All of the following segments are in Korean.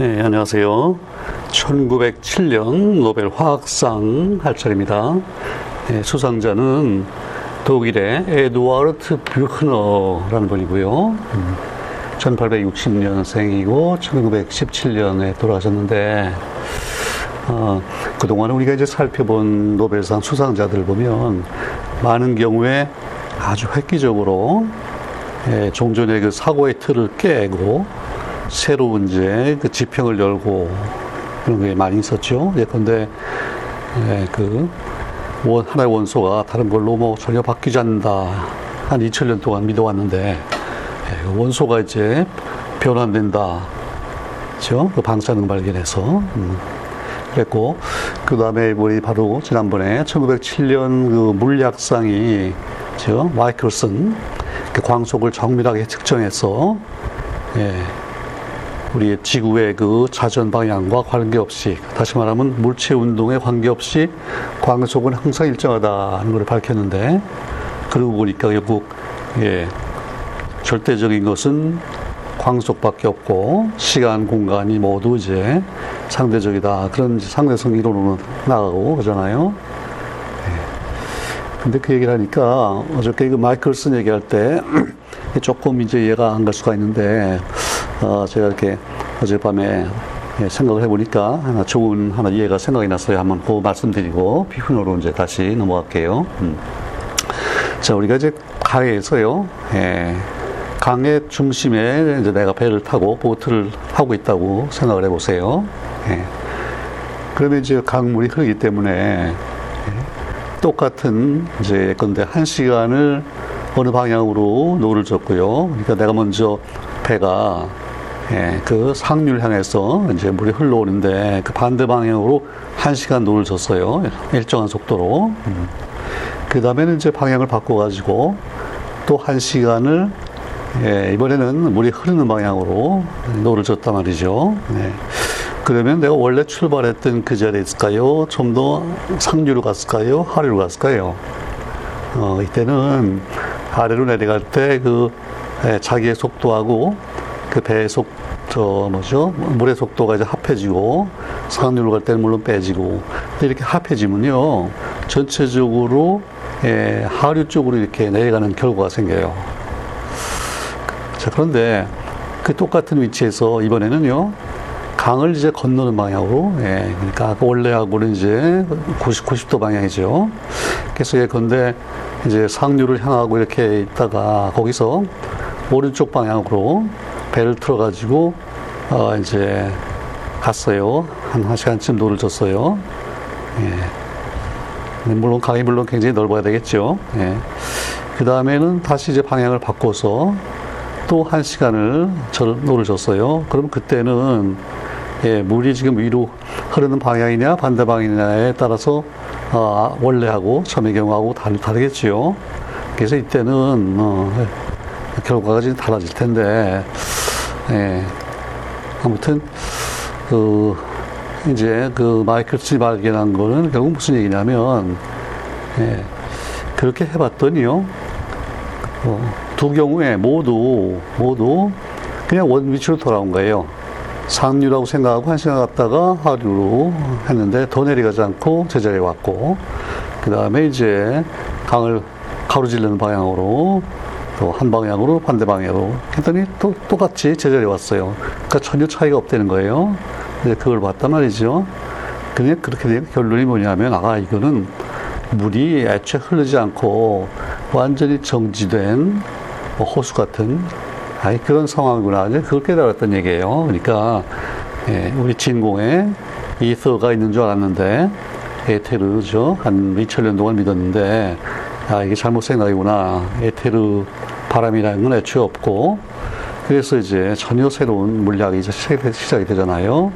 네, 안녕하세요. 1907년 노벨 화학상 할 차례입니다. 네, 수상자는 독일의 에두아르트 뷰흐너라는 분이고요. 음, 1860년생이고 1917년에 돌아가셨는데 어, 그동안 우리가 이제 살펴본 노벨상 수상자들 보면 많은 경우에 아주 획기적으로 예, 종전의 그 사고의 틀을 깨고 새로운 이제 그 지평을 열고 그런 게 많이 있었죠. 예컨대 예, 그 원, 하나의 원소가 다른 걸로 뭐 전혀 바뀌지 않는다. 한 2000년 동안 믿어왔는데 예, 그 원소가 이제 변환된다. 그렇죠? 그 방사능 발견해서 음. 그랬고 그 다음에 우리 바로 지난번에 1907년 그 물리학상이 저 마이클슨 그 광속을 정밀하게 측정해서 예, 우리 지구의 그 자전 방향과 관계없이 다시 말하면 물체 운동에 관계없이 광속은 항상 일정하다는 걸 밝혔는데 그러고 보니까 결국 예, 절대적인 것은 광속밖에 없고 시간 공간이 모두 이제 상대적이다 그런 상대성 이론으로 나가고 그러잖아요. 근데 그 얘기를 하니까 어저께 그 마이클슨 얘기할 때 조금 이제 이해가 안 갈 수가 있는데 어 제가 이렇게 어젯밤에 생각을 해보니까 하나 좋은 하나 이해가 생각이 났어요. 한번 그 말씀드리고 비훈으로 이제 다시 넘어갈게요. 음. 자 우리가 이제 강에서요. 예. 강의 중심에 이제 내가 배를 타고 보트를 하고 있다고 생각을 해보세요. 예. 그러면 이제 강물이 흐르기 때문에 똑같은 이제 건데 한 시간을 어느 방향으로 노를 저었고요. 그러니까 내가 먼저 배가 예, 그 상류를 향해서 이제 물이 흘러오는데 그 반대 방향으로 한 시간 노를 저었어요. 일정한 속도로. 음. 그 다음에는 이제 방향을 바꿔가지고 또 한 시간을 예, 이번에는 물이 흐르는 방향으로 노를 저었단 말이죠. 예. 그러면 내가 원래 출발했던 그 자리에 있을까요? 좀 더 상류로 갔을까요? 하류로 갔을까요? 어, 이때는 아래로 내려갈 때 그 자기의 속도하고 그 배의 속, 저, 뭐죠? 물의 속도가 이제 합해지고 상류로 갈 때는 물론 빼지고 이렇게 합해지면요. 전체적으로 예, 하류 쪽으로 이렇게 내려가는 결과가 생겨요. 자, 그런데 그 똑같은 위치에서 이번에는요. 강을 이제 건너는 방향으로, 예, 그러니까 원래하고는 이제 90, 90도 방향이죠. 그래서 예컨대 이제 상류를 향하고 이렇게 있다가 거기서 오른쪽 방향으로 배를 틀어가지고, 어, 이제 갔어요. 한, 한 시간쯤 노를 저었어요. 예. 물론 강이 물론 굉장히 넓어야 되겠죠. 예. 그 다음에는 다시 이제 방향을 바꿔서 또 한 시간을 노를 저었어요. 그럼 그때는 예, 물이 지금 위로 흐르는 방향이냐 반대 방향이냐에 따라서 어, 원래하고 처음의 경우하고 다르, 다르겠지요. 그래서 이때는 어, 결과가 지금 달라질 텐데 예, 아무튼 그 이제 그 마이클슨이 발견한 거는 결국 무슨 얘기냐면 예, 그렇게 해봤더니요. 어, 두 경우에 모두 모두 그냥 원 위치로 돌아온 거예요. 상류라고 생각하고 한 시간 갔다가 하류로 했는데 더 내려가지 않고 제자리에 왔고 그 다음에 이제 강을 가로질르는 방향으로 또 한 방향으로 반대 방향으로 했더니 또 똑같이 제자리에 왔어요. 그러니까 전혀 차이가 없다는 거예요. 근데 그걸 봤단 말이죠. 그냥 그렇게 된 결론이 뭐냐면 아 이거는 물이 애초에 흐르지 않고 완전히 정지된 뭐 호수 같은 아이 그런 상황이구나. 이제 그걸 깨달았던 얘기예요. 그러니까 예, 우리 진공에 이서가 있는 줄 알았는데 에테르죠. 한 2000년 동안 믿었는데 아 이게 잘못 생각이구나. 에테르 바람이라는 건 애초에 없고 그래서 이제 전혀 새로운 물리학이 이제 시작이 되잖아요.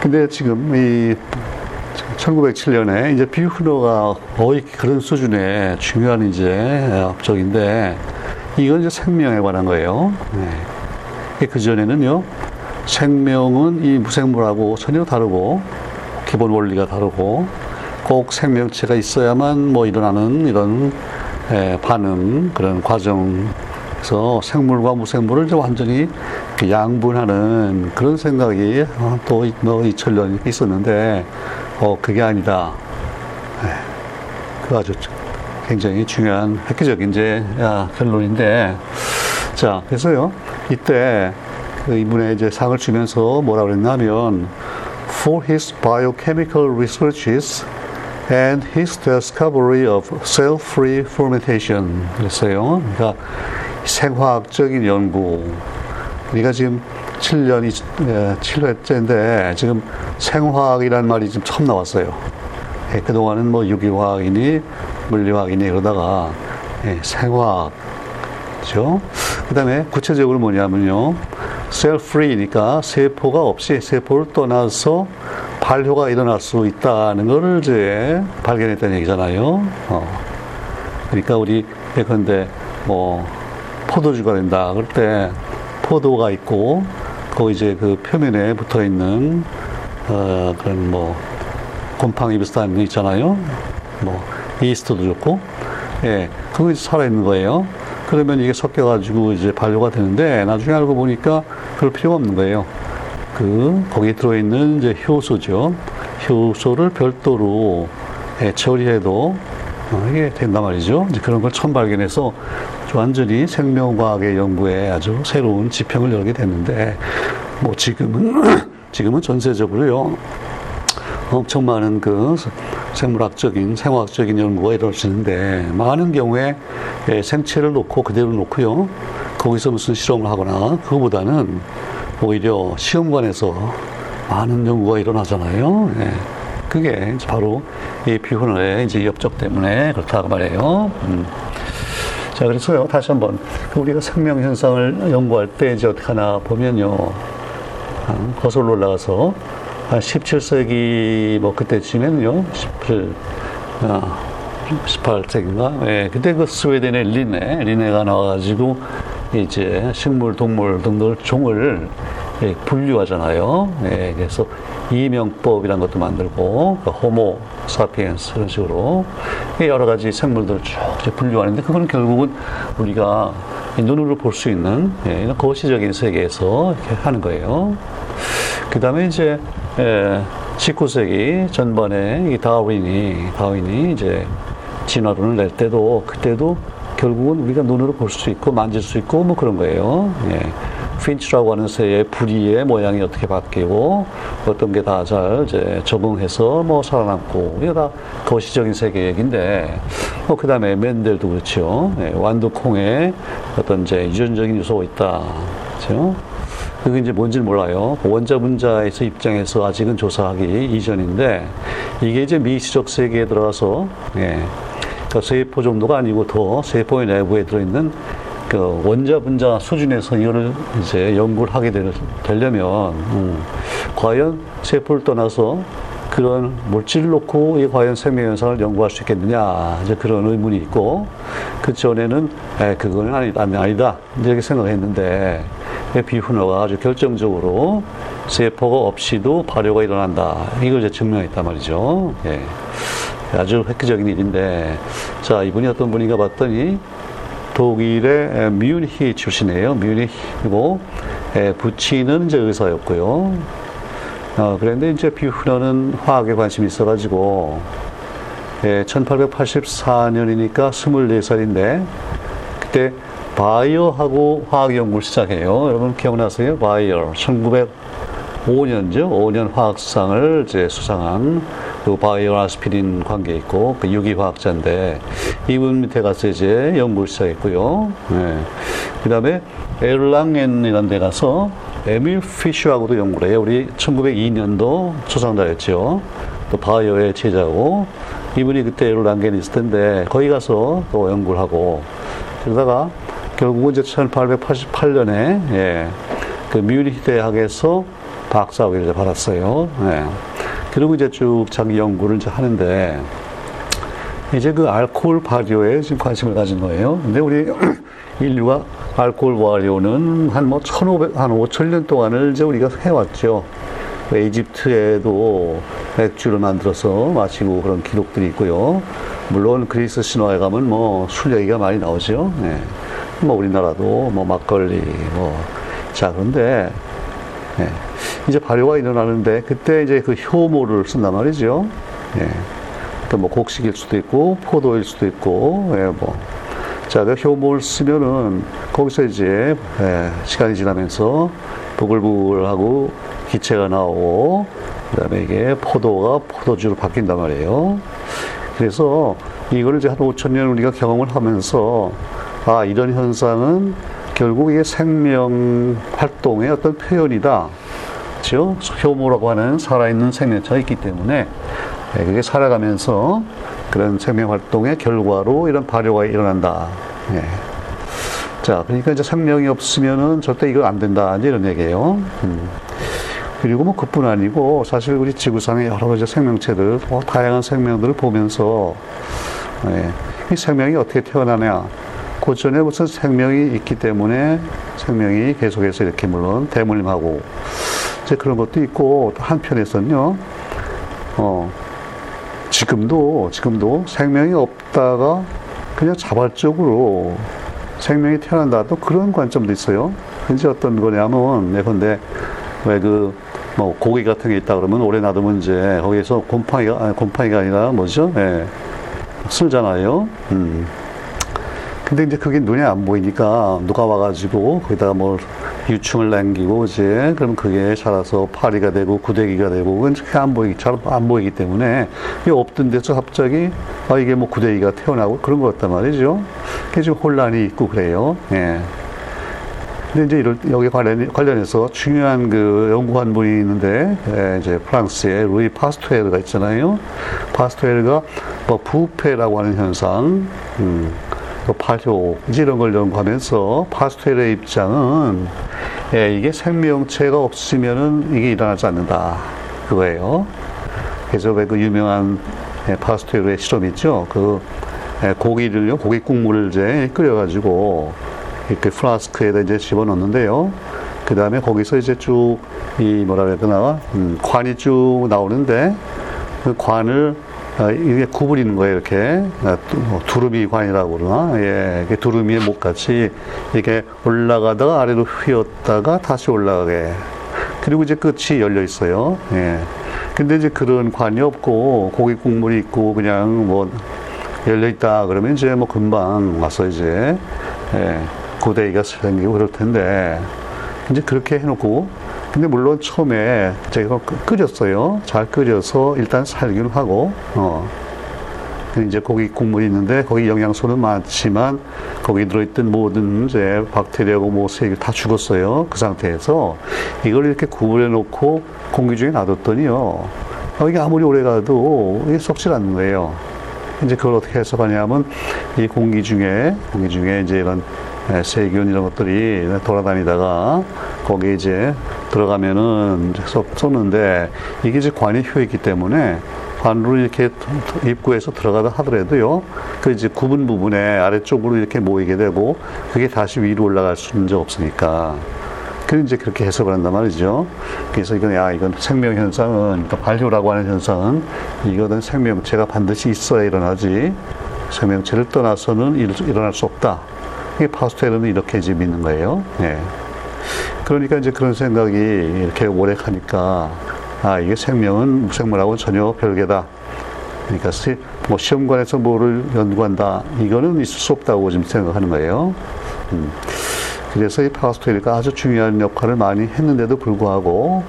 근데 지금 이 1907년에 이제 비후너가 거의 그런 수준의 중요한 이제 업적인데 이건 이제 생명에 관한 거예요. 네. 그 전에는요, 생명은 이 무생물하고 전혀 다르고, 기본 원리가 다르고, 꼭 생명체가 있어야만 뭐 일어나는 이런 에, 반응, 그런 과정에서 생물과 무생물을 완전히 양분하는 그런 생각이 어, 또뭐 2000년 있었는데 어 그게 아니다. 네. 그 아주 굉장히 중요한 획기적인 이제 결론인데 자 그래서요 이때 그 이분의 이제 상을 주면서 뭐라 그랬냐면 for his biochemical researches and his discovery of cell-free fermentation 그랬어요. 그러니까 생화학적인 연구. 우리가 지금 7년이 7회째인데 지금 생화학이라는 말이 지금 처음 나왔어요. 예, 그동안은 뭐 유기화학이니 물리화학이니 그러다가 예, 생화학 그죠? 그 다음에 구체적으로 뭐냐면요. 셀프리니까 세포가 없이 세포를 떠나서 발효가 일어날 수 있다는 것을 이제 발견했다는 얘기잖아요. 어. 그러니까 우리 예컨대 뭐 포도주가 된다. 그럴 때 포도가 있고 그 이제 그 표면에 붙어 있는 어 그런 뭐 곰팡이 비슷한 거 있잖아요. 뭐 이스트도 좋고 예 그거 살아 있는 거예요. 그러면 이게 섞여가지고 이제 발효가 되는데 나중에 알고 보니까 그럴 필요가 없는 거예요. 그 거기에 들어있는 이제 효소죠. 효소를 별도로 예, 처리해도 어, 이게 된단 말이죠. 이제 그런 걸 처음 발견해서 완전히 생명과학의 연구에 아주 새로운 지평을 열게 됐는데 뭐 지금은 지금은 전세적으로요 엄청 많은 그 생물학적인 생화학적인 연구가 이루어지는데 많은 경우에 예, 생체를 놓고 그대로 놓고요 거기서 무슨 실험을 하거나 그거보다는 오히려 시험관에서 많은 연구가 일어나잖아요. 예. 그게 바로 이 비훈의 이제 엽적 때문에 그렇다고 말해요. 음. 자, 그래서요, 다시 한번, 그 우리가 생명 현상을 연구할 때 이제 어떻게 하나 보면요, 거슬러 올라가서, 한 17세기 뭐 그때쯤에는요, 17, 아, 18세기인가? 예, 그때 그 스웨덴의 리네, 리네가 나와가지고, 이제 식물, 동물 등등 종을 예, 분류하잖아요. 예, 그래서 이명법이란 것도 만들고 그 호모 사피엔스 그런 식으로 여러 가지 생물들을 쭉 분류하는데 그거는 결국은 우리가 눈으로 볼 수 있는 예, 거시적인 세계에서 이렇게 하는 거예요. 그 다음에 이제 예, 19세기 전반에 이 다윈이 다윈이 이제 진화론을 낼 때도 그때도 결국은 우리가 눈으로 볼 수 있고 만질 수 있고 뭐 그런 거예요. 예. 핀치라고 하는 새의 부리의 모양이 어떻게 바뀌고 어떤 게 다 잘 이제 적응해서 뭐 살아남고 이게 다 거시적인 세계 얘기인데 뭐 그다음에 맨델도 그렇죠. 예, 완두콩에 어떤 이제 유전적인 요소가 있다. 그렇죠? 그게 이제 뭔지 몰라요. 원자 분자에서 입장에서 아직은 조사하기 이전인데 이게 이제 미시적 세계에 들어가서 예, 그러니까 세포 정도가 아니고 더 세포의 내부에 들어있는 그 원자 분자 수준에서 이거를 이제 연구를 하게 되려면 음, 과연 세포를 떠나서 그런 물질을 놓고 이 과연 생명 현상을 연구할 수 있겠느냐 이제 그런 의문이 있고 그 전에는 에, 그건 아니, 아니다 이렇게 생각했는데 비훈어가 아주 결정적으로 세포가 없이도 발효가 일어난다 이걸 이제 증명했단 말이죠. 예. 아주 획기적인 일인데 자 이분이 어떤 분인가 봤더니 독일의 뮤니히 출신이에요. 뮤니히고 부친은 이제 의사였고요. 어, 그런데 이제 비후너는 화학에 관심이 있어가지고 예, 1884년이니까 24살인데 그때 바이어하고 화학 연구를 시작해요. 여러분 기억나세요? 바이어 1905년죠. 5년 화학상을 이제 수상한 그 바이어 아스피린 관계 있고 그 유기화학자인데 이분 밑에 가서 이제 연구를 시작했고요. 네. 그 다음에 에랑엔이라는 데 가서 에밀 피쉬하고도 연구를 해요. 우리 1902년도 수상자였죠. 또 바이어의 제자고 이분이 그때 에랑겐이 있을 텐데 거기 가서 또 연구를 하고 그러다가 결국은 이제 1888년에 예, 그 뮤니히 대학에서 박사학위를 받았어요. 예. 그리고 이제 쭉 자기 연구를 이제 하는데 이제 그 알코올 발효에 지금 관심을 가진 거예요. 근데 우리 인류가 알코올 발효는 한뭐 1500, 한 5000년 동안을 이제 우리가 해왔죠. 그 이집트에도 맥주를 만들어서 마시고 그런 기록들이 있고요. 물론 그리스 신화에 가면 뭐 술 얘기가 많이 나오죠. 네. 뭐 우리나라도 뭐 막걸리, 뭐 자, 그런데, 예, 이제 발효가 일어나는데, 그때 이제 그 효모를 쓴단 말이죠. 예. 또 뭐 곡식일 수도 있고, 포도일 수도 있고, 예, 뭐. 자, 그 효모를 쓰면은, 거기서 이제, 예, 시간이 지나면서, 부글부글하고, 기체가 나오고, 그 다음에 이게 포도가 포도주로 바뀐단 말이에요. 그래서 이거를 이제 한 5천 년 우리가 경험을 하면서 아, 이런 현상은 결국 이게 생명 활동의 어떤 표현이다. 그죠? 효모라고 하는 살아있는 생명체가 있기 때문에 네, 그게 살아가면서 그런 생명 활동의 결과로 이런 발효가 일어난다. 네. 자, 그러니까 이제 생명이 없으면은 절대 이거 안 된다. 이런 얘기예요. 음. 그리고 뭐 그뿐 아니고 사실 우리 지구상의 여러 가지 생명체들, 뭐 다양한 생명들을 보면서 예, 이 생명이 어떻게 태어나냐. 고전에 무슨 생명이 있기 때문에 생명이 계속해서 이렇게 물론 대물림하고 이제 그런 것도 있고 한편에서는요, 어, 지금도, 지금도 생명이 없다가 그냥 자발적으로 생명이 태어난다. 또 그런 관점도 있어요. 이제 어떤 거냐면, 예컨대, 왜 그, 뭐, 고기 같은 게 있다 그러면 오래 놔두면 이제 거기에서 곰팡이가, 아니, 곰팡이가 아니라 뭐죠? 예. 쓸잖아요. 음. 근데 이제 그게 눈에 안 보이니까 누가 와가지고 거기다가 뭘 유충을 남기고 이제 그럼 그게 자라서 파리가 되고 구데기가 되고 그건 안 보이기 잘 안 보이기 때문에 이 없던 데서 갑자기 아 이게 뭐 구데기가 태어나고 그런 것 같단 말이죠. 그게 좀 혼란이 있고 그래요. 예. 근데 이제 이럴, 여기 관련, 관련해서 중요한 그 연구한 분이 있는데, 예, 이제 프랑스의 루이 파스토에르가 있잖아요. 파스토에르가 뭐 부패라고 하는 현상, 음, 또 발효, 이런 걸 연구하면서 파스토에르의 입장은, 예, 이게 생명체가 없으면은 이게 일어나지 않는다. 그거예요. 그래서 왜 그 유명한 예, 파스토에르의 실험 있죠? 그, 예, 고기를요, 고기 국물을 이제 끓여가지고, 이렇게 플라스크에다 이제 집어넣는데요. 그 다음에 거기서 이제 쭉, 이 뭐라 그래야 되나, 음, 관이 쭉 나오는데, 그 관을, 아, 이게 구부리는 거예요, 이렇게. 아, 뭐 두루미 관이라고 그러나, 예, 두루미의 목같이 이렇게 올라가다가 아래로 휘었다가 다시 올라가게. 그리고 이제 끝이 열려 있어요. 예. 근데 이제 그런 관이 없고, 고기 국물이 있고, 그냥 뭐, 열려 있다 그러면 이제 뭐 금방 와서 이제, 예. 고데기가 생기고 그럴 텐데 이제 그렇게 해놓고 근데 물론 처음에 제가 끓였어요. 잘 끓여서 일단 살균 하고 어. 이제 고기 국물이 있는데 거기 영양소는 많지만 거기 들어있던 모든 이제 박테리아고 뭐 세균 다 죽었어요. 그 상태에서 이걸 이렇게 구분해 놓고 공기 중에 놔뒀더니요. 어, 이게 아무리 오래 가도 이게 썩질 않는 거예요. 이제 그걸 어떻게 해석하냐면 이 공기 중에 공기 중에 이제 이런 예, 세균 이런 것들이 돌아다니다가 거기에 이제 들어가면은 쏟는데 이게 이제 관이 휘어있기 때문에 관으로 이렇게 입구에서 들어가다 하더라도요 그 이제 구분 부분에 아래쪽으로 이렇게 모이게 되고 그게 다시 위로 올라갈 수 있는 적 없으니까 그 이제 그렇게 해석을 한단 말이죠. 그래서 이건 야 이건 생명 현상은 그러니까 발효라고 하는 현상은 이거는 생명체가 반드시 있어야 일어나지 생명체를 떠나서는 일 어날 수 없다. 이 파스텔은 이렇게 이제 믿는 거예요. 예. 그러니까 이제 그런 생각이 이렇게 오래 하니까 아 이게 생명은 무생물하고 전혀 별개다. 그러니까 뭐 시험관에서 뭐를 연구한다 이거는 있을 수 없다고 지금 생각하는 거예요. 음. 그래서 이 파스토리가 아주 중요한 역할을 많이 했는데도 불구하고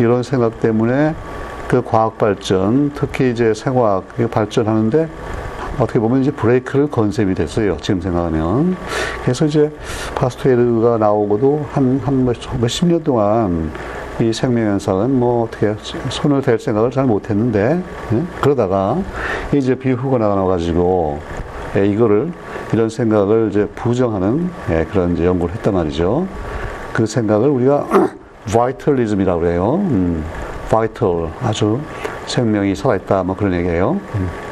이런 생각 때문에 그 과학 발전, 특히 이제 생화학 발전하는데 어떻게 보면 이제 브레이크를 건셉이 됐어요. 지금 생각하면. 그래서 이제 파스토에르가 나오고도 한, 한 몇십 년 동안 이 생명현상은 뭐 어떻게 손을 댈 생각을 잘 못했는데, 예? 그러다가 이제 뷰흐너가 나와가지고, 예, 이거를, 이런 생각을 이제 부정하는 예, 그런 이제 연구를 했단 말이죠. 그 생각을 우리가 vitalism이라고 그래요. 음, vital, 아주 생명이 살아있다, 뭐 그런 얘기예요. 음.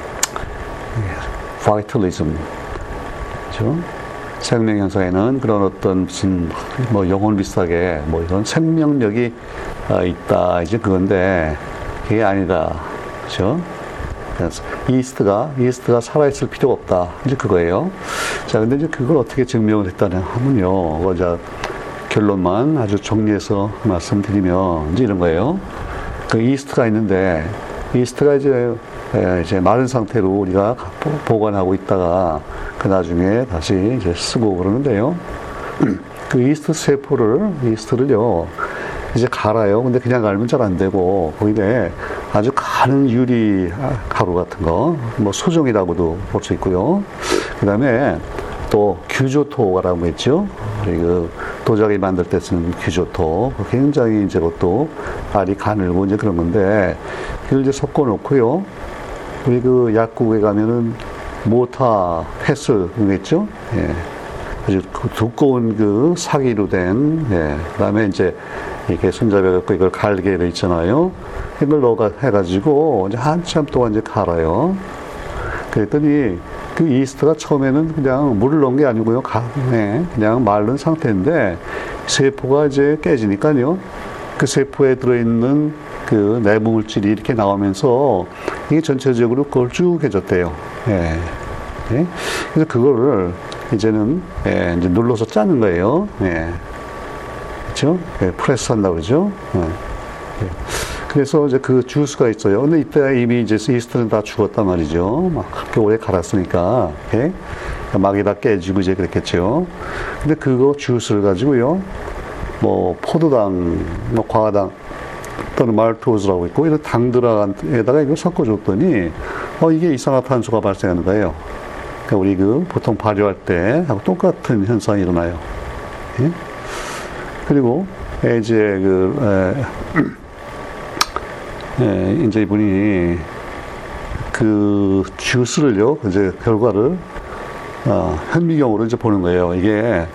vitalism. 그죠? 생명 현상에는 그런 어떤 무슨 뭐 영혼 비슷하게 뭐 이런 생명력이 어, 있다 이제 그건데 그게 아니다 그래서 이스트가 이스트가 살아 있을 필요가 없다 이제 그거예요 자 근데 이제 그걸 어떻게 증명을 했다냐 하면요 뭐 이제 결론만 아주 정리해서 말씀드리면 이제 이런 거예요. 그 이스트가 있는데 이스트가 이제 이제 마른 상태로 우리가 보관하고 있다가 그 나중에 다시 이제 쓰고 그러는데요. 그 이스트 세포를 이스트를요 이제 갈아요. 근데 그냥 갈면 잘 안 되고 거기에 아주 가는 유리 가루 같은 거, 뭐 수정이라고도 볼 수 있고요. 그 다음에 또 규조토라고 했죠. 그 도자기 만들 때 쓰는 규조토. 굉장히 이제 그것도 알이 가늘고 이제 그런 건데, 그걸 이제 섞어 놓고요. 우리 그 약국에 가면은 mortar pestle 있죠? 예. 아주 그 두꺼운 그 사기로 된, 예. 그 다음에 이제 이렇게 손잡이 갖고 이걸 갈게 돼 있잖아요. 이걸 넣어 해가지고 이제 한참 동안 이제 갈아요. 그랬더니 그 이스트가 처음에는 그냥 물을 넣은 게 아니고요. 네, 그냥 마른 상태인데 세포가 이제 깨지니까요. 그 세포에 들어있는 그 내부 물질이 이렇게 나오면서 이게 전체적으로 걸쭉해졌대요. 예. 예. 그래서 그거를 이제는 예, 이제 눌러서 짜는 거예요. 예. 그렇죠? 예, 프레스 한다고 그러죠. 예. 예. 그래서 이제 그 주스가 있어요. 근데 이때 이미 이제 이스트는 다 죽었단 말이죠. 막 그렇게 오래 갈았으니까. 예? 막이 다 깨지고 이제 그랬겠죠. 근데 그거 주스를 가지고요. 뭐 포도당, 뭐 과당 또는 말토즈라고 있고 이런 당들에다가 이걸 섞어줬더니 어 이게 이산화탄소가 발생하는 거예요. 그러니까 우리 그 보통 발효할 때 하고 똑같은 현상이 일어나요. 예? 그리고 이제 그 에, 에, 이제 이분이 그 주스를요 이제 결과를 어, 현미경으로 이제 보는 거예요. 이게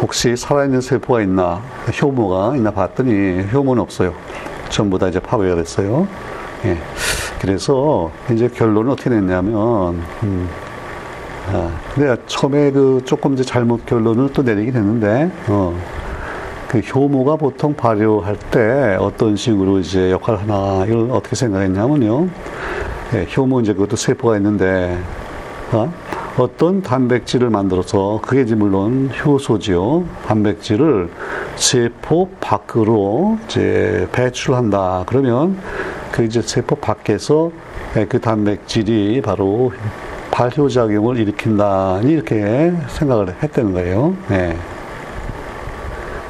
혹시 살아있는 세포가 있나, 효모가 있나 봤더니 효모는 없어요. 전부 다 이제 파괴가 됐어요. 예. 그래서 이제 결론은 어떻게 됐냐면, 음, 아, 근데 처음에 그 조금 이제 잘못 결론을 또 내리긴 했는데, 어, 그 효모가 보통 발효할 때 어떤 식으로 이제 역할을 하나, 이걸 어떻게 생각했냐면요. 예, 효모 이제 그것도 세포가 있는데, 어? 어떤 단백질을 만들어서 그게 이제 물론 효소지요. 단백질을 세포 밖으로 이제 배출한다. 그러면 그 이제 세포 밖에서 그 단백질이 바로 발효작용을 일으킨다. 이렇게 생각을 했다는 거예요. 네.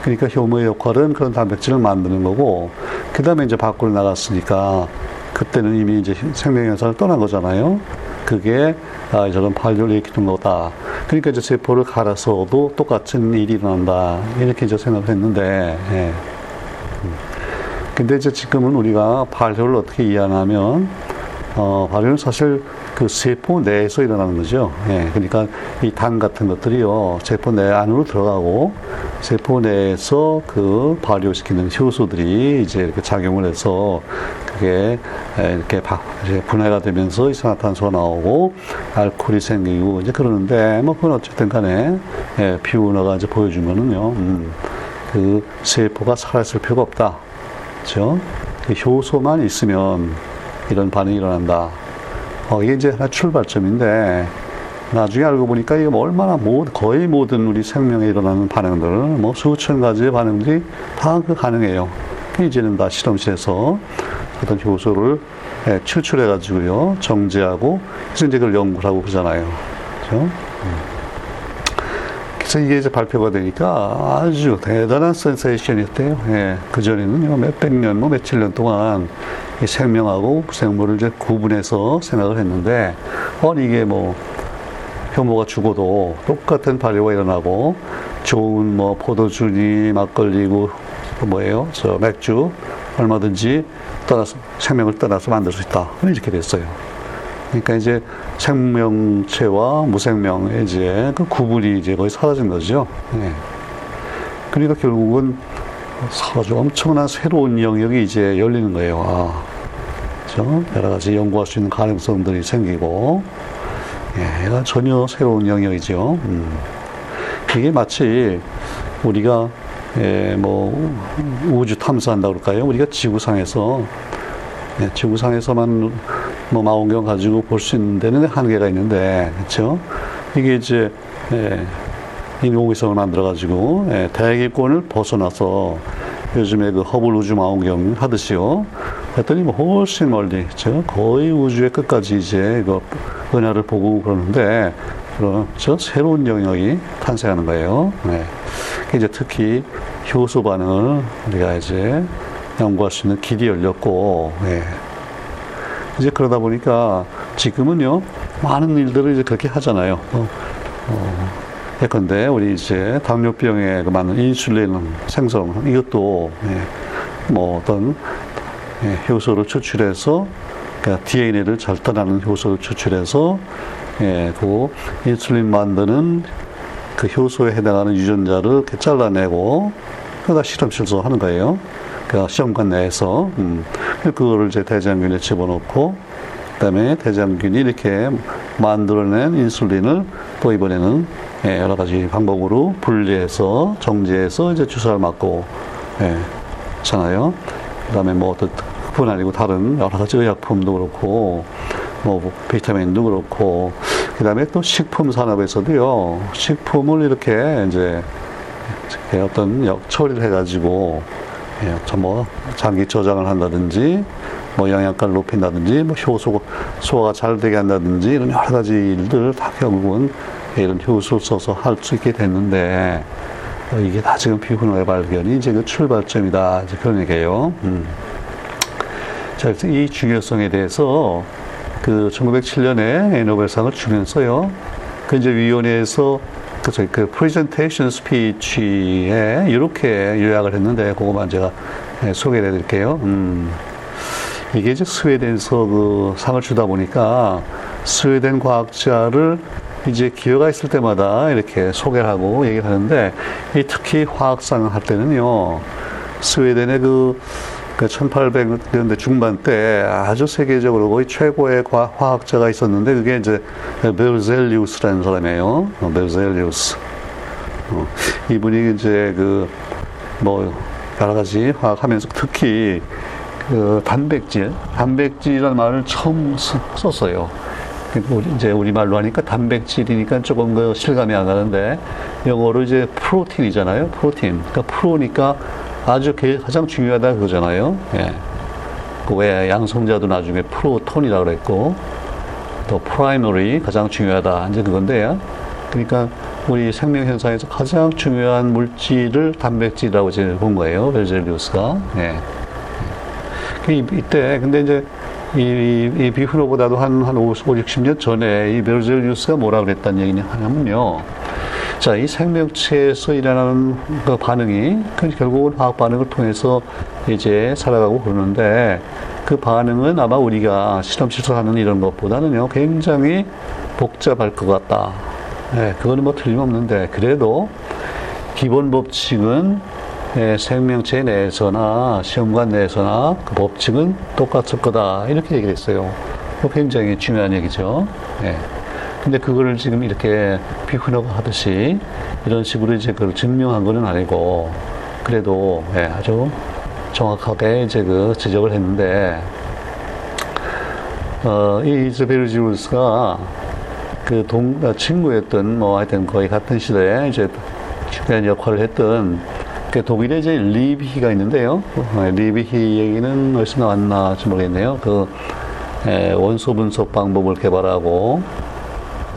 그러니까 효모의 역할은 그런 단백질을 만드는 거고, 그 다음에 이제 밖으로 나갔으니까, 그때는 이미 이제 생명현상을 떠난 거잖아요. 그게 아, 저런 발효를 일으키는 거다. 그러니까 이제 세포를 갈아서도 똑같은 일이 일어난다. 이렇게 이제 생각을 했는데, 예. 음. 근데 이제 지금은 우리가 발효를 어떻게 이해하냐면, 어, 발효는 사실 그 세포 내에서 일어나는 거죠. 예. 그러니까 이 당 같은 것들이요, 세포 내 안으로 들어가고, 세포 내에서 그 발효시키는 효소들이 이제 이렇게 작용을 해서 그게 이렇게 분해가 되면서 이산화탄소가 나오고 알코올이 생기고 이제 그러는데 뭐 그건 어쨌든 간에 예, 피우너가 이제 보여주면은요 음, 그 세포가 살아있을 필요가 없다 그렇죠 그 효소만 있으면 이런 반응이 일어난다 어, 이게 이제 하나 출발점인데 나중에 알고 보니까 이게 뭐 얼마나 모, 거의 모든 우리 생명에 일어나는 반응들, 뭐 수천 가지의 반응들이 다그 가능해요. 이제는 다 실험실에서 어떤 효소를 예, 추출해 가지고요, 정제하고, 그래서 이제 그걸 연구를 하고 그러잖아요. 그죠? 음. 그래서 이게 이제 발표가 되니까 아주 대단한 센세이션이었대요. 예, 그 전에는 몇백 년, 뭐 며칠 년 동안 생명하고 생물을 이제 구분해서 생각을 했는데, 어, 이게 뭐, 효모가 죽어도 똑같은 발효가 일어나고 좋은 뭐 포도주니 막걸리고 뭐예요? 저 맥주 얼마든지 떠나서 생명을 떠나서 만들 수 있다. 이렇게 됐어요. 그러니까 이제 생명체와 무생명의 이제 그 구분이 이제 거의 사라진 거죠. 네. 그러니까 결국은 아주 엄청난 새로운 영역이 이제 열리는 거예요. 아, 그렇죠? 여러 가지 연구할 수 있는 가능성들이 생기고 예, 전혀 새로운 영역이죠. 음. 이게 마치 우리가 예, 뭐 우주 탐사한다 그럴까요? 우리가 지구상에서 예, 지구상에서만 뭐 망원경 가지고 볼 수 있는 데는 한계가 있는데, 그렇죠? 이게 이제 예, 인공위성을 만들어 가지고 예, 대기권을 벗어나서 요즘에 그 허블 우주 망원경 하듯이요. 했더니 뭐 훨씬 멀리, 저 거의 우주의 끝까지 이제 그 은하를 보고 그러는데 그런 저 새로운 영역이 탄생하는 거예요. 네. 이제 특히 효소 반응을 우리가 이제 연구할 수 있는 길이 열렸고, 네. 이제 그러다 보니까 지금은요 많은 일들을 이제 그렇게 하잖아요. 어, 어, 예컨대 우리 이제 당뇨병에 그 많은 인슐린 생성 이것도 예, 뭐 어떤 예, 효소를 추출해서 그러니까 DNA를 절단하는 효소를 추출해서 예, 그 인슐린 만드는 그 효소에 해당하는 유전자를 이렇게 잘라내고 그다 실험실에서 하는 거예요. 그 시험관 내에서 음, 그거를 이제 대장균에 집어넣고 그다음에 대장균이 이렇게 만들어낸 인슐린을 또 이번에는 예, 여러 가지 방법으로 분리해서 정제해서 이제 주사를 맞고 예, 잖아요. 그다음에 뭐 어떤 뿐 아니고 다른 여러 가지 의약품도 그렇고 뭐 비타민도 그렇고 그다음에 또 식품 산업에서도요 식품을 이렇게 이제 어떤 처리를 해가지고 예, 뭐 장기 저장을 한다든지 뭐 영양가를 높인다든지 뭐 효소 소화가 잘 되게 한다든지 이런 여러 가지 일들을 다 결국은 이런 효소를 써서 할 수 있게 됐는데 어, 이게 다 지금 비훈의 발견이 이제 그 출발점이다 이제 그런 얘기예요. 음. 자, 이 중요성에 대해서 그 1907년에 노벨상을 주면서요. 그 이제 위원회에서 그 저희 그 프레젠테이션 스피치에 이렇게 요약을 했는데 그거만 제가 네, 소개해 드릴게요. 음. 이게 이제 스웨덴에서 그 상을 주다 보니까 스웨덴 과학자를 이제 기회가 있을 때마다 이렇게 소개를 하고 얘기를 하는데 이 특히 화학상 할 때는요 스웨덴의 그, 그 1800년대 중반 때 아주 세계적으로 거의 최고의 과, 화학자가 있었는데 그게 이제 베르젤리우스라는 사람이에요. 어, 베르젤리우스. 어, 이분이 이제 그 뭐 여러 가지 화학하면서 특히 그 단백질, 단백질이라는 말을 처음 썼어요. 우리 이제 우리말로 하니까 단백질이니까 조금 그 실감이 안 가는데 영어로 이제 protein이잖아요. protein. 그러니까 pro니까 아주 가장 중요하다 그거잖아요. 예. 그왜 양성자도 나중에 proton이라고 그랬고 또 primary 가장 중요하다 이제 그건데요. 그러니까 우리 생명 현상에서 가장 중요한 물질을 단백질이라고 이제 본 거예요. 벨젤리우스가. 예. 이때 근데 이제 이, 이 비프로보다도 한, 한 50, 60년 전에 이 베르젤리우스가 뭐라 그랬다는 얘기냐 하냐면요. 자, 이 생명체에서 일어나는 그 반응이 그 결국은 화학 반응을 통해서 이제 살아가고 그러는데 그 반응은 아마 우리가 실험실에서 하는 이런 것보다는요, 굉장히 복잡할 것 같다. 네, 그거는 뭐 틀림없는데, 그래도 기본 법칙은 예, 생명체 내에서나 시험관 내에서나 그 법칙은 똑같을 거다 이렇게 얘기를 했어요. 굉장히 중요한 얘기죠. 예. 근데 그거를 지금 이렇게 비훈허가 하듯이 이런 식으로 이제 그걸 증명한 거는 아니고 그래도 예, 아주 정확하게 이제 그 지적을 했는데 어, 이 이즈베르 지우스가 그 동, 친구였던 뭐 하여튼 거의 같은 시대에 이제 중요한 역할을 했던 그 독일에 이제 리비히가 있는데요. 어, 리비히 얘기는 어디서 나왔나 좀 모르겠네요. 그 에, 원소 분석 방법을 개발하고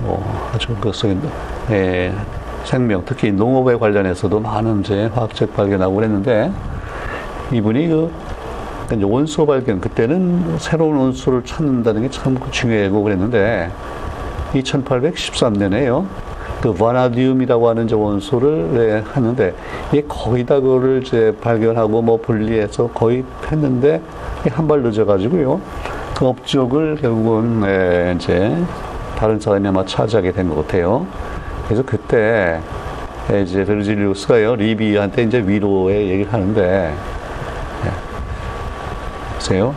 뭐 아주 그 속에 에, 생명 특히 농업에 관련해서도 많은 이제 화학적 발견하고 그랬는데 이분이 그 원소 발견 그때는 새로운 원소를 찾는다는 게 참 중요하고 그랬는데 2813년에요. 그 바나디움이라고 하는 저 원소를 네, 하는데 이게 거의 다 그거를 이제 발견하고 뭐 분리해서 거의 했는데 한 발 늦어가지고요. 그 업적을 결국은 네, 이제 다른 사람이 아마 차지하게 된 것 같아요. 그래서 그때 이제 베르질리우스가요 리비한테 이제 위로의 얘기를 하는데 네. 보세요.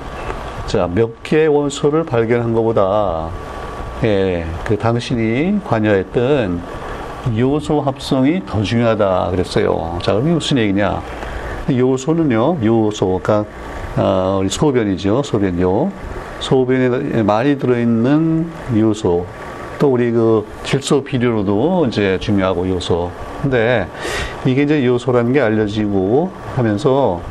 자, 몇 개의 원소를 발견한 것보다 예, 그 당신이 관여했던 요소 합성이 더 중요하다 그랬어요. 자, 그럼 무슨 얘기냐? 요소는요, 요소, 그러니까 어, 우리 소변이죠, 소변요. 소변에 많이 들어있는 요소, 또 우리 그 질소 비료로도 이제 중요하고 요소. 근데 이게 이제 요소라는 게 알려지고 하면서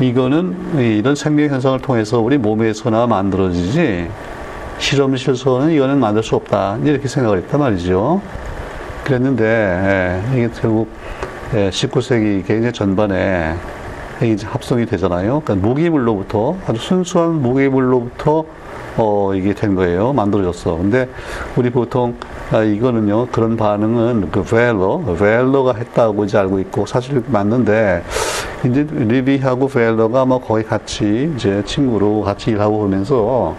이거는 이런 생명 현상을 통해서 우리 몸에서나 만들어지지 실험실에서는 이거는 만들 수 없다. 이렇게 생각을 했단 말이죠. 그랬는데, 예, 이게 결국 19세기 예, 굉장히 전반에 이제 합성이 되잖아요. 그러니까 무기물로부터 아주 순수한 무기물로부터 어, 이게 된 거예요. 만들어졌어. 근데 우리 보통 아, 이거는요, 그런 반응은 그 벨러, 벨러가 했다고 이제 알고 있고 사실 맞는데 이제 리비하고 벨러가 뭐 거의 같이 이제 친구로 같이 일하고 그러면서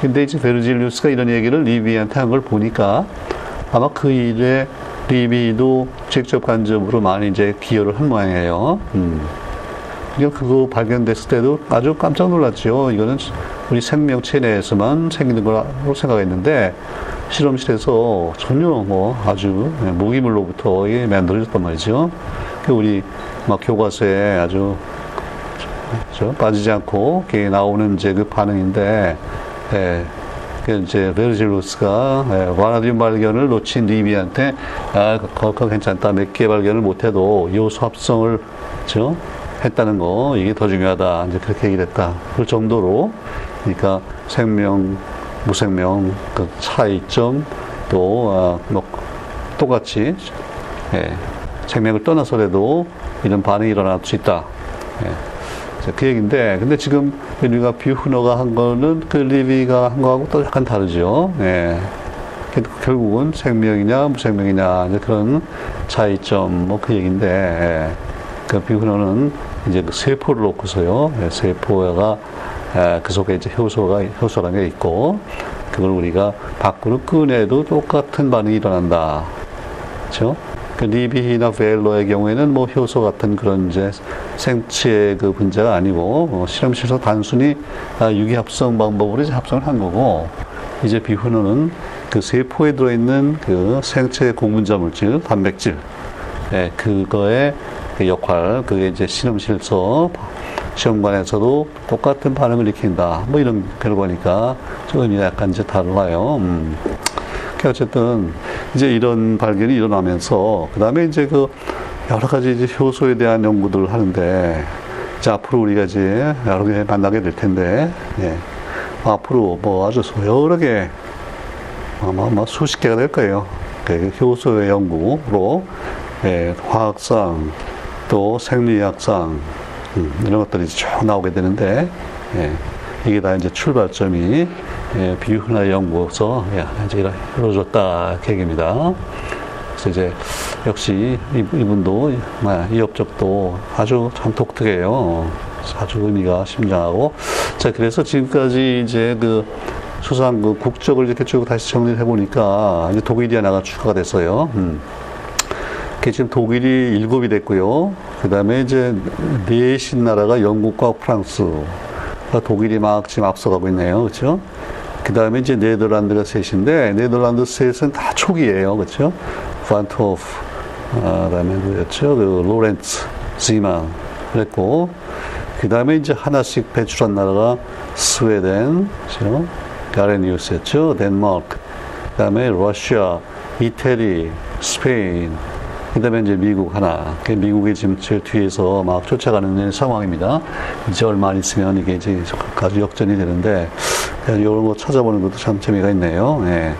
근데 이제 베르질리우스가 이런 얘기를 리비한테 한 걸 보니까 아마 그 일에 리비도 직접 간접으로 많이 이제 기여를 한 모양이에요. 음. 그거 발견됐을 때도 아주 깜짝 놀랐죠. 이거는 우리 생명체 내에서만 생기는 거라고 생각했는데 실험실에서 전혀 뭐 아주 무기물로부터 만들어졌단 말이죠. 그 우리 막 교과서에 아주 빠지지 않고 나오는 이제 그 반응인데 예, 그 이제 베르질루스가 예, 와나디움 발견을 놓친 리비한테 아, 그거 괜찮다. 몇 개 발견을 못해도 요소 합성을 저 했다는 거 이게 더 중요하다. 이제 그렇게 얘기를 했다. 그 정도로 그러니까 생명, 무생명 그 차이점 또 아, 뭐 똑같이 예, 생명을 떠나서라도 이런 반응이 일어날 수 있다. 예. 그 얘기인데, 근데 지금 우리가 뷰흐너가 한 거는 그 리비가 한 거하고 또 약간 다르죠. 예. 결국은 생명이냐 무생명이냐 그런 차이점 뭐 그 얘기인데 예. 그 뷰흐너는 이제 그 세포를 놓고서요 예. 세포가 예. 그 속에 이제 효소가 효소라는 게 있고 그걸 우리가 밖으로 꺼내도 똑같은 반응이 일어난다. 그렇죠? 그 리비나 벨로의 경우에는 뭐 효소 같은 그런 이제 생체 그 분자가 아니고 뭐 실험실에서 단순히 아, 유기합성 방법으로 이제 합성을 한 거고 이제 비후노는 그 세포에 들어있는 그 생체 공분자 물질, 단백질, 예, 그거의 그 역할, 그게 이제 실험실에서 시험관에서도 똑같은 반응을 일으킨다. 뭐 이런 결과니까 좀 약간 이제 달라요. 음. 그러니까 어쨌든 이제 이런 발견이 일어나면서 그 다음에 이제 그 여러 가지 이제 효소에 대한 연구들을 하는데 이제 앞으로 우리가 이제 여러 개 만나게 될 텐데 예. 앞으로 뭐 아주 여러 개 아마 뭐 수십 개가 될 거예요. 그 효소의 연구로 예, 화학상 또 생리학상 음, 이런 것들이 쭉 나오게 되는데 예. 이게 다 이제 출발점이 예, 비훈화 연구소 예, 이제 이루어졌다 계획입니다. 그래서 이제 역시 이분도 이 업적도 아주 참 독특해요. 아주 의미가 심장하고 자 그래서 지금까지 이제 그 수상 그 국적을 이렇게 쭉 다시 정리를 해보니까 이제 독일이 하나가 추가가 됐어요. 음. 지금 독일이 일곱이 됐고요. 그 다음에 이제 넷인 나라가 영국과 프랑스, 독일이 막 지금 앞서가고 있네요. 그렇죠? 그 다음에 이제 네덜란드가 셋인데 네덜란드 셋은 다 초기예요. 그렇죠? 반토프, 아, 그다음에 그였죠. 그 로렌츠, 지만 그랬고 그 다음에 이제 하나씩 배출한 나라가 스웨덴, 그렇죠? 가레니우스였죠. 덴마크, 그 다음에 러시아, 이태리, 스페인, 그 다음에 이제 미국 하나. 그 미국이 지금 제일 뒤에서 막 쫓아가는 상황입니다. 이제 얼마 안 있으면 이게 이제 아주 역전이 되는데, 이런 거 찾아보는 것도 참 재미가 있네요. 예.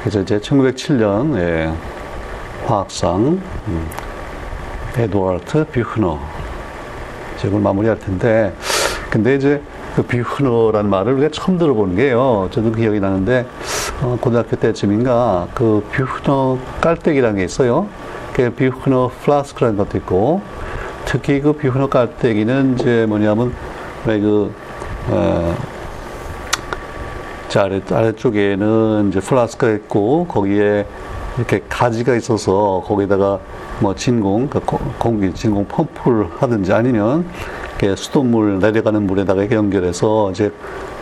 그래서 이제 1907년, 예. 화학상, 음. 에드와르트 뷰흐너. 이걸 마무리할 텐데, 근데 이제 그 뷰흐너라는 말을 우리가 처음 들어보는 게요. 저도 기억이 나는데, 어, 고등학교 때쯤인가, 그 뷰흐너 깔때기라는 게 있어요. 그 뷰흐너 플라스크라는 것도 있고, 특히 그 뷰흐너 깔때기는 이제 뭐냐면, 왜그 어, 아래, 아래쪽에는 이제 플라스크가 있고, 거기에 이렇게 가지가 있어서 거기다가 뭐 진공, 그 공기, 진공 펌프를 하든지 아니면 수돗물 내려가는 물에다가 이렇게 연결해서 이제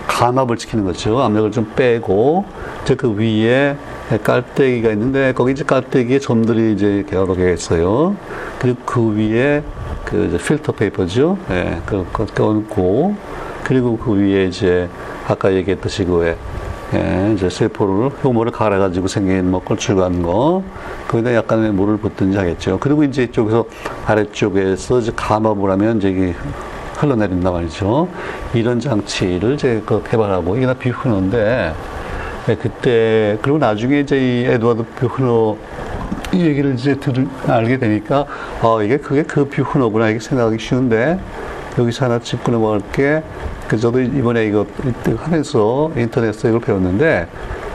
감압을 시키는 거죠. 압력을 좀 빼고 이제 그 위에 깔때기가 있는데 거기 이제 깔때기에 점들이 이제 여러 개 있어요. 그리고 그 위에 그 이제 필터 페이퍼죠. 예, 그거 얹고 그리고 그 위에 이제 아까 얘기했듯이 그 예, 이제 세포를 효모를 갈아가지고 생긴 뭐 걸쭉한 거 거기다 약간의 물을 붓든지 하겠죠. 그리고 이제 이쪽에서 아래쪽에서 이제 감압을 하면 이게 흘러내린단 말이죠. 이런 장치를 이제 그 개발하고 이게 다 비후노인데 예, 그때 그리고 나중에 이제 이 에드워드 비후노 이 얘기를 이제 들 알게 되니까 아 이게 그게 그 비후노구나 이렇게 생각하기 쉬운데 여기서 하나 짚고 넘어갈 게, 그 저도 이번에 이거 하면서 인터넷에서 이걸 배웠는데,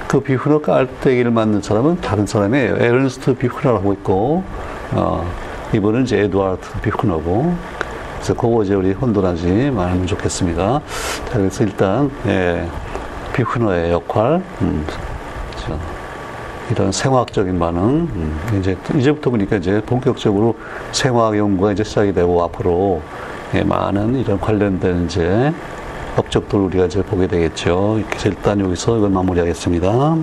그 비후너 깔때기를 만든 사람은 다른 사람이에요. 에른스트 비후너라고 있고, 어, 이분은 이제 에드와르트 비후너고, 그래서 그거 이제 우리 혼돈하지 말면 좋겠습니다. 자, 그래서 일단, 예, 비후너의 역할, 음, 저, 이런 생화학적인 반응, 음, 이제, 이제부터 보니까 이제 본격적으로 생화학 연구가 이제 시작이 되고 앞으로 예, 많은 이런 관련된 이제 업적들을 우리가 이제 보게 되겠죠. 이렇게 일단 여기서 이걸 마무리하겠습니다.